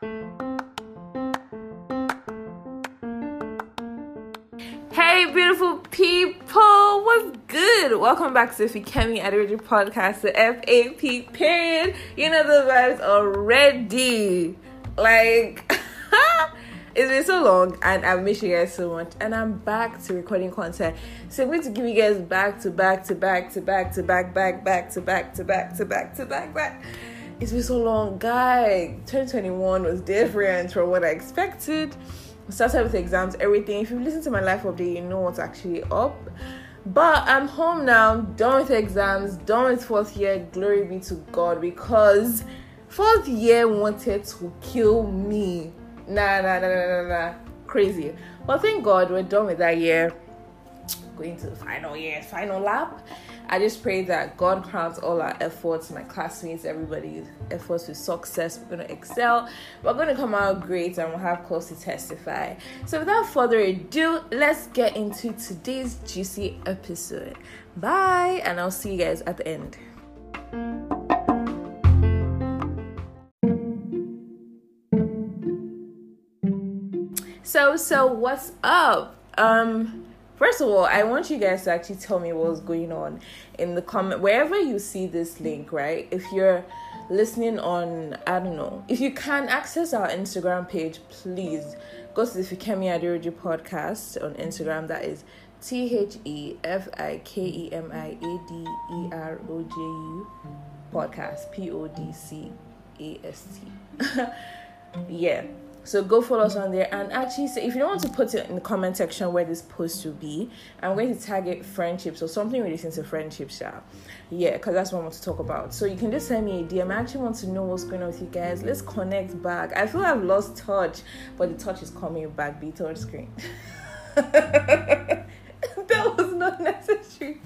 Hey, beautiful people, what's good? Welcome back to the Fikemi Aderoju podcast, the FAP period. You know the vibes already. Like, it's been so long and I've missed you guys so much. And I'm back to recording content. So I'm going to give you guys back to back to back to back to back, back, back to back to back to back to back, back. It's been so long, guy. 2021 was different from what I expected started with exams, everything. If you listen to my life update, you know what's actually up. But I'm home now, done with exams, done with fourth year. Glory be to God because fourth year wanted to kill me. Nah, nah, nah, nah, nah, nah. Crazy. But thank God we're done with that year. Going to the final year, final lap. I just pray that God crowns all our efforts, my classmates, everybody's efforts with success. We're going to excel. We're going to come out great and we'll have cause to testify. So, without further ado, let's get into today's juicy episode. Bye, and I'll see you guys at the end. So, so what's up? Um, First of all, I want you guys to actually tell me what's going on in the comment wherever you see this link, right? If you're listening on, I don't know, if you can access our Instagram page, please go to the Fikemi Aderoju podcast on Instagram. That is T H E F I K E M I A D E R O J U podcast, P O D C A S T. yeah so go follow us on there and actually say if you don't want to put it in the comment section where this post will be, I'm going to tag it friendships or something relating to friendships, yeah. Yeah, because that's what I want to talk about. So you can just send me a DM. I actually want to know what's going on with you guys. Let's connect back. I feel I've lost touch, but the touch is coming back. Be touch screen. that was not necessary.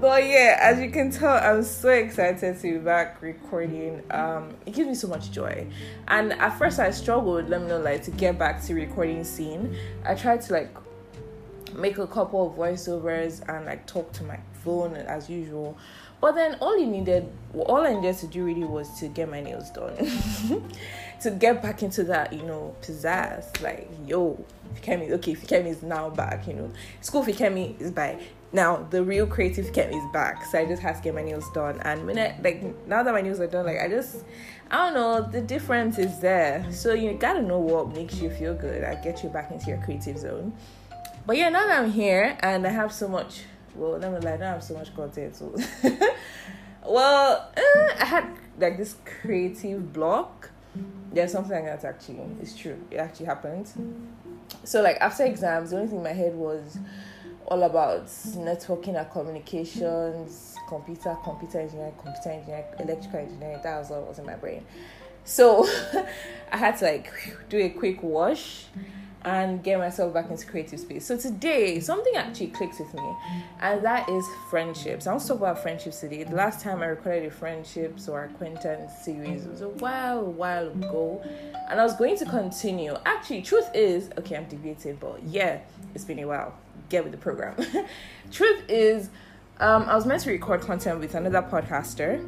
But yeah, as you can tell, I'm so excited to be back recording. Um, it gives me so much joy. And at first, I struggled. Let me know, like, to get back to recording scene. I tried to like make a couple of voiceovers and like talk to my phone as usual. But then all you needed, all I needed to do really was to get my nails done, to get back into that, you know, pizzazz. Like, yo, Fikemi, okay, Fikemi is now back, you know. School Fikemi is by now the real creative Fikemi is back. So I just had to get my nails done. And I, like now that my nails are done, like I just I don't know, the difference is there. So you gotta know what makes you feel good. I get you back into your creative zone. But yeah, now that I'm here and I have so much well, let me lie, I don't have so much content. So well, uh, I had like this creative block. There's something like that actually. It's true. It actually happened. So like after exams, the only thing in my head was all about networking and communications, computer, computer engineering, computer engineering, electrical engineering. That was all was in my brain. So I had to like do a quick wash and get myself back into creative space. So today, something actually clicks with me, and that is friendships. I want to talk about friendships today. The last time I recorded a friendships or acquaintance series was a while, while ago, and I was going to continue. Actually, truth is, okay, I'm debating, but yeah, it's been a while. Get with the program. truth is, um, I was meant to record content with another podcaster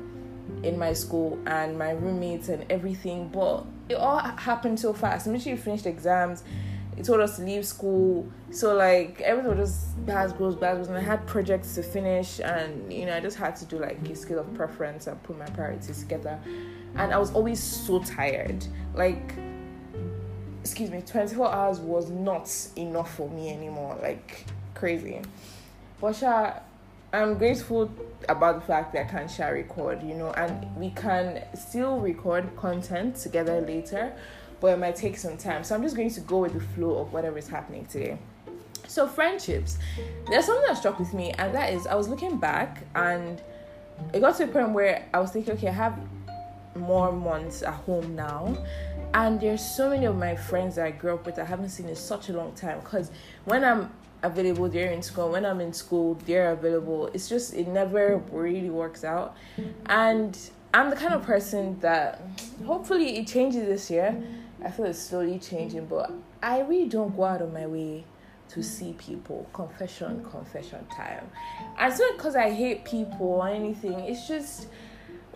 in my school and my roommates and everything, but it all happened so fast. Immediately finished exams he told us to leave school. So like everything was just bad goes bad goes and I had projects to finish and you know I just had to do like a scale of preference and put my priorities together. And I was always so tired. Like excuse me, 24 hours was not enough for me anymore. Like crazy. But sure, I'm grateful about the fact that I can share record, you know, and we can still record content together later but it might take some time. So I'm just going to go with the flow of whatever is happening today. So friendships, there's something that struck with me, and that is I was looking back and it got to a point where I was thinking, okay, I have more months at home now. And there's so many of my friends that I grew up with I haven't seen in such a long time. Because when I'm available, they're in school. When I'm in school, they're available. It's just it never really works out. And I'm the kind of person that hopefully it changes this year. I feel it's slowly changing, but I really don't go out of my way to see people. Confession, confession time. And it's not because I hate people or anything. It's just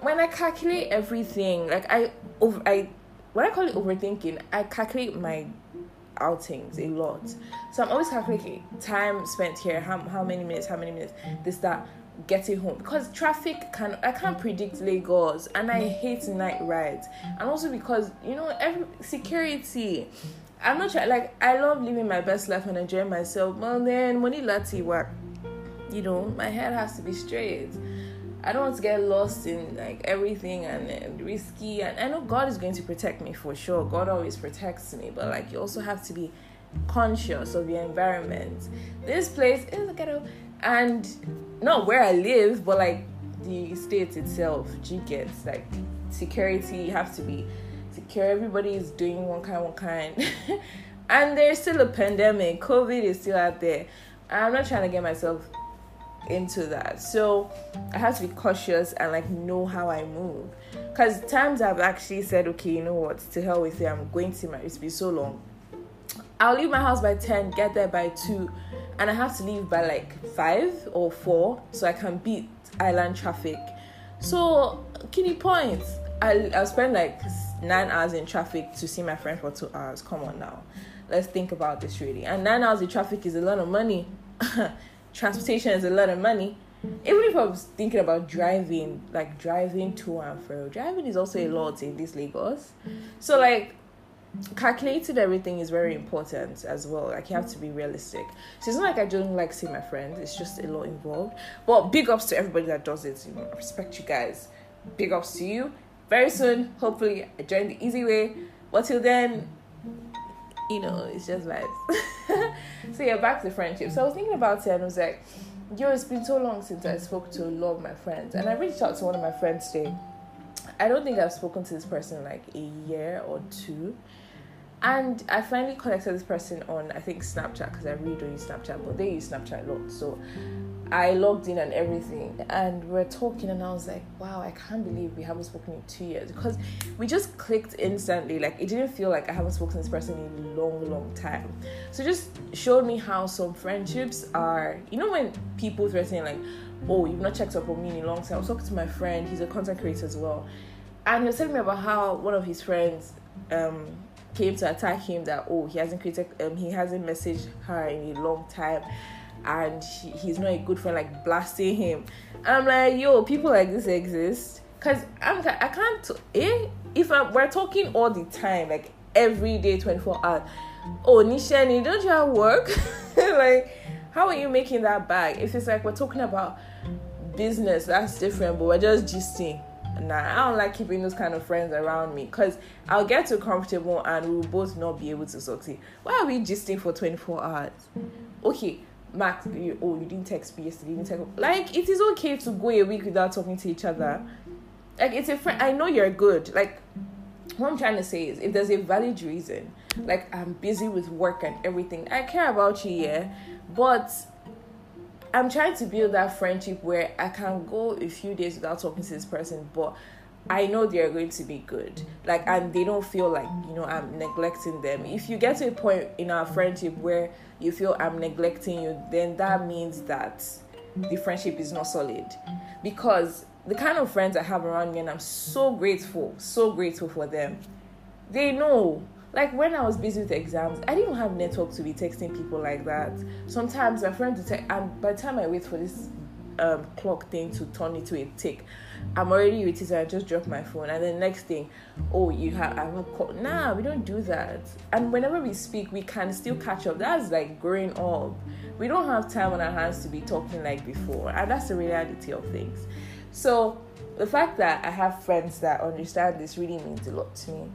when I calculate everything, like I over I when I call it overthinking, I calculate my outings a lot. So I'm always calculating time spent here, how, how many minutes, how many minutes, this, that, getting home. Because traffic can I can't predict Lagos and I hate night rides. And also because, you know, every security. I'm not like I love living my best life and enjoying myself. Well then money lati work. You know, my head has to be straight. I don't want to get lost in like everything and, and, risky. And I know God is going to protect me for sure. God always protects me, but like you also have to be conscious of your environment. This place is a ghetto, and not where I live, but like the state itself. G gets like security. You have to be secure. Everybody is doing one kind, one kind, and there's still a pandemic. COVID is still out there. I'm not trying to get myself into that. So I have to be cautious and like know how I move. Because times I've actually said, okay, you know what, to hell with it, I'm going to my it's been so long. I'll leave my house by 10, get there by 2, and I have to leave by like 5 or 4 so I can beat island traffic. So, kidney points. I, I'll spend like 9 hours in traffic to see my friend for 2 hours. Come on now. Let's think about this really. And 9 hours in traffic is a lot of money. transportation is a lot of money. Even if I was thinking about driving, like driving to and fro, driving is also a lot in this Lagos. So like calculating everything is very important as well. Like you have to be realistic. So it's not like I don't like seeing my friends. It's just a lot involved. But big ups to everybody that does it. You know, I respect you guys. Big ups to you. Very soon, hopefully, I join the easy way. But till then, you know, it's just vibes. so yeah, back to friendship. So I was thinking about it and I was like, yo, it's been so long since I spoke to a lot of my friends. And I reached out to one of my friends today. I don't think I've spoken to this person like a year or two. And I finally connected this person on I think Snapchat because I really don't use Snapchat, but they use Snapchat a lot. So I logged in and everything, and we're talking, and I was like, wow, I can't believe we haven't spoken in two years because we just clicked instantly. Like, it didn't feel like I haven't spoken to this person in a long, long time. So, just showed me how some friendships are, you know, when people threaten, like, oh, you've not checked up on me in a long time. I was talking to my friend, he's a content creator as well, and he was telling me about how one of his friends, um, came to attack him that oh he hasn't created um he hasn't messaged her in a long time and she, he's not a good friend, like blasting him. I'm like, yo, people like this exist. Cause I'm I can't eh if I, we're talking all the time, like every day, 24 hours. Oh, Nishani, don't you have work? like, how are you making that back? If it's like we're talking about business, that's different, but we're just gisting. Nah, I don't like keeping those kind of friends around me because I'll get too comfortable and we'll both not be able to succeed. Why are we gisting for 24 hours? Okay, Max, you, oh, you didn't text me yesterday. You didn't text. Like, it is okay to go a week without talking to each other. Like, it's a friend. I know you're good. Like, what I'm trying to say is, if there's a valid reason, like I'm busy with work and everything, I care about you, yeah. But I'm trying to build that friendship where I can go a few days without talking to this person, but I know they're going to be good. Like, and they don't feel like, you know, I'm neglecting them. If you get to a point in our friendship where you feel I'm neglecting you, then that means that the friendship is not solid. Because the kind of friends I have around me, and I'm so grateful, so grateful for them, they know. Like when I was busy with exams, I didn't have network to be texting people like that. Sometimes my friends would text, and by the time I wait for this um, clock thing to turn into a tick, I'm already irritated. I just drop my phone, and then next thing, oh, you have I will call. Nah, we don't do that. And whenever we speak, we can still catch up. That's like growing up. We don't have time on our hands to be talking like before, and that's the reality of things. So the fact that I have friends that understand this really means a lot to me.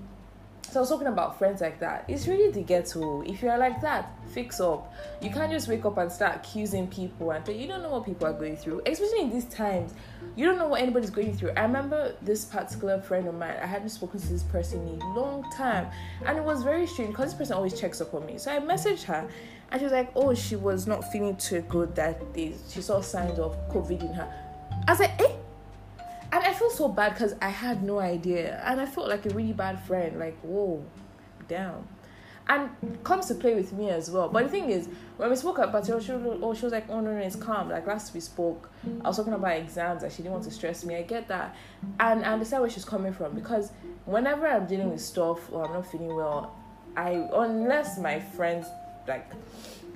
So I was talking about friends like that. It's really the ghetto. If you're like that, fix up. You can't just wake up and start accusing people and you don't know what people are going through. Especially in these times, you don't know what anybody's going through. I remember this particular friend of mine. I hadn't spoken to this person in a long time, and it was very strange because this person always checks up on me. So I messaged her, and she was like, "Oh, she was not feeling too good that day. She saw signs of COVID in her." I was like, "Eh." So bad because I had no idea. And I felt like a really bad friend. Like, whoa, damn. and comes to play with me as well. But the thing is, when we spoke about it, she, oh, she was like, oh no, no, it's calm. Like last we spoke, I was talking about exams and she didn't want to stress me. I get that, and I understand where she's coming from because whenever I'm dealing with stuff or I'm not feeling well, I unless my friends like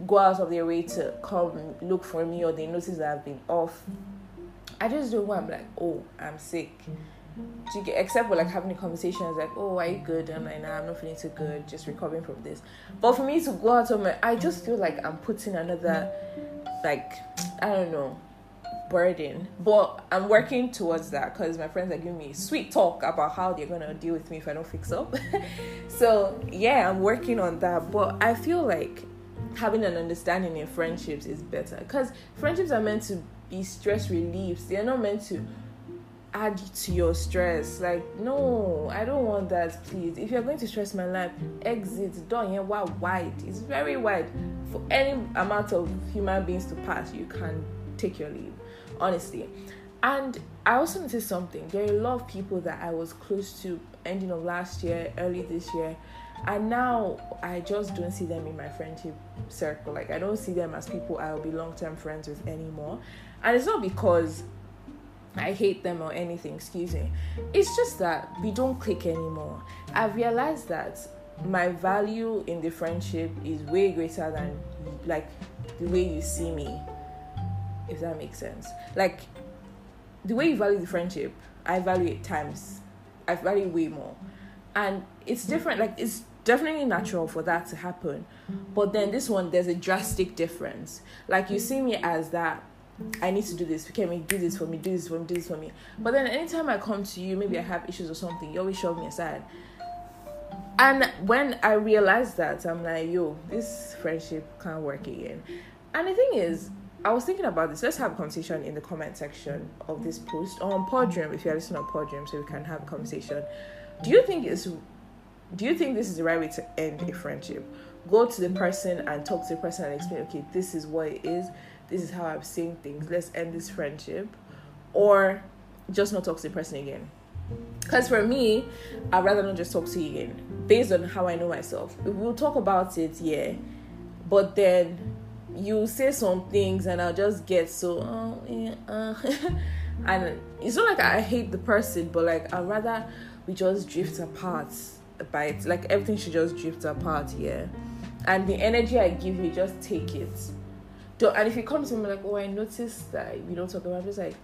go out of their way to come look for me or they notice that I've been off, I just do what I'm like, oh, I'm sick mm-hmm. get, except for like having a conversation, like, oh, are you good? And I'm like, nah, I'm not feeling too good, just recovering from this. But for me to go out on my, I just feel like I'm putting another, like, I don't know, burden. But I'm working towards that because my friends are giving me sweet talk about how they're gonna deal with me if I don't fix up. so yeah, I'm working on that. But I feel like having an understanding in friendships is better because friendships are meant to be stress reliefs. They're not meant to add to your stress. Like, no, I don't want that, please. If you're going to stress my life, exit. Don't here why wide. It's very wide. For any amount of human beings to pass, you can take your leave. Honestly. And I also noticed something. There are a lot of people that I was close to ending of last year, early this year. And now I just don't see them in my friendship circle. Like I don't see them as people I'll be long term friends with anymore. And it's not because I hate them or anything, excuse me. It's just that we don't click anymore. I've realized that my value in the friendship is way greater than like the way you see me. If that makes sense. Like the way you value the friendship, I value it times. I value way more. And it's different, like it's definitely natural for that to happen. But then this one there's a drastic difference. Like you see me as that I need to do this. Okay, me do this for me, do this for me, do this for me. But then anytime I come to you, maybe I have issues or something, you always shove me aside. And when I realized that, I'm like, yo, this friendship can't work again. And the thing is, I was thinking about this. Let's have a conversation in the comment section of this post on Podium if you're listening on Podium, so we can have a conversation. Do you think it's do you think this is the right way to end a friendship? Go to the person and talk to the person and explain, okay, this is what it is this is how I'm seeing things. Let's end this friendship. Or just not talk to the person again. Because for me, I'd rather not just talk to you again. Based on how I know myself. We'll talk about it, yeah. But then you say some things and I'll just get so oh yeah uh. and it's not like I hate the person, but like I'd rather we just drift apart by it. Like everything should just drift apart, yeah. And the energy I give you, just take it don't, and if you come to me like, oh, I noticed that we don't talk about, just like,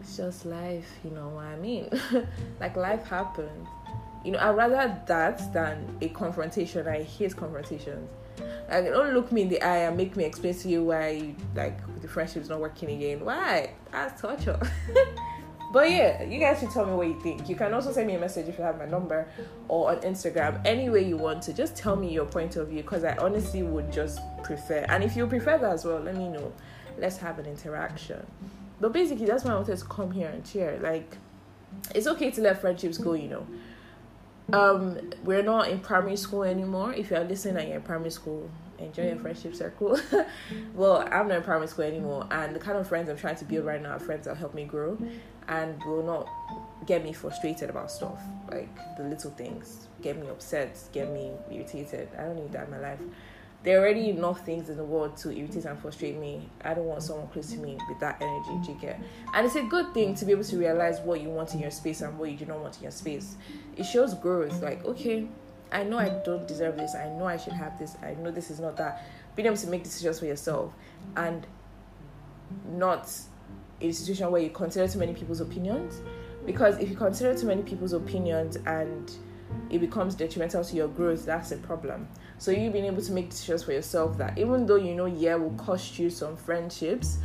it's just life, you know what I mean? like life happens. You know, I'd rather that than a confrontation. I hate confrontations. Like, don't look me in the eye and make me explain to you why, like, the friendship is not working again. Why? That's torture. But yeah, you guys should tell me what you think. You can also send me a message if you have my number or on Instagram, any way you want to. Just tell me your point of view because I honestly would just prefer. And if you prefer that as well, let me know. Let's have an interaction. But basically, that's why I wanted to come here and share. Like, it's okay to let friendships go, you know. Um, we're not in primary school anymore. If you're listening and you're in primary school, enjoy your friendship circle. well, I'm not in primary school anymore, and the kind of friends I'm trying to build right now are friends that help me grow and will not get me frustrated about stuff like the little things, get me upset, get me irritated. I don't need that in my life. There are already enough things in the world to irritate and frustrate me. I don't want someone close to me with that energy. You get? And it's a good thing to be able to realize what you want in your space and what you do not want in your space. It shows growth. Like, okay, I know I don't deserve this. I know I should have this. I know this is not that. Being able to make decisions for yourself and not a situation where you consider too many people's opinions. Because if you consider too many people's opinions and it becomes detrimental to your growth, that's a problem. So you being able to make decisions for yourself that even though you know yeah will cost you some friendships,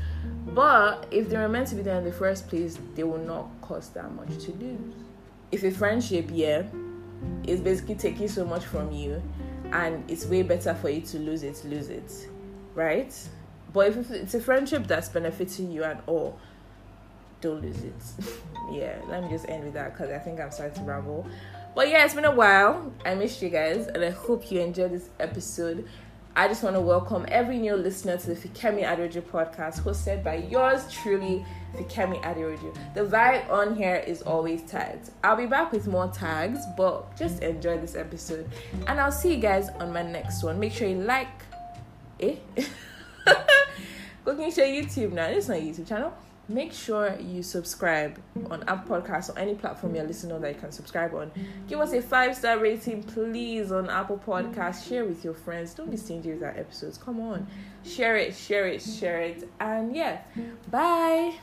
but if they were meant to be there in the first place, they will not cost that much to lose. If a friendship, yeah, is basically taking so much from you and it's way better for you to lose it, lose it. Right? But if it's a friendship that's benefiting you and all, don't lose it. yeah, let me just end with that because I think I'm starting to ramble. But yeah, it's been a while. I missed you guys, and I hope you enjoyed this episode. I just want to welcome every new listener to the Fikemi Aderoju podcast, hosted by yours truly, Fikemi Aderoju. The vibe on here is always tagged. I'll be back with more tags, but just enjoy this episode. And I'll see you guys on my next one. Make sure you like. Eh? Cooking Show YouTube now. It's not YouTube channel make sure you subscribe on app podcast or any platform you're listening on that you can subscribe on. Give us a five star rating please on apple podcast share with your friends. Don't be stingy with our episodes. Come on. Share it share it share it. And yeah bye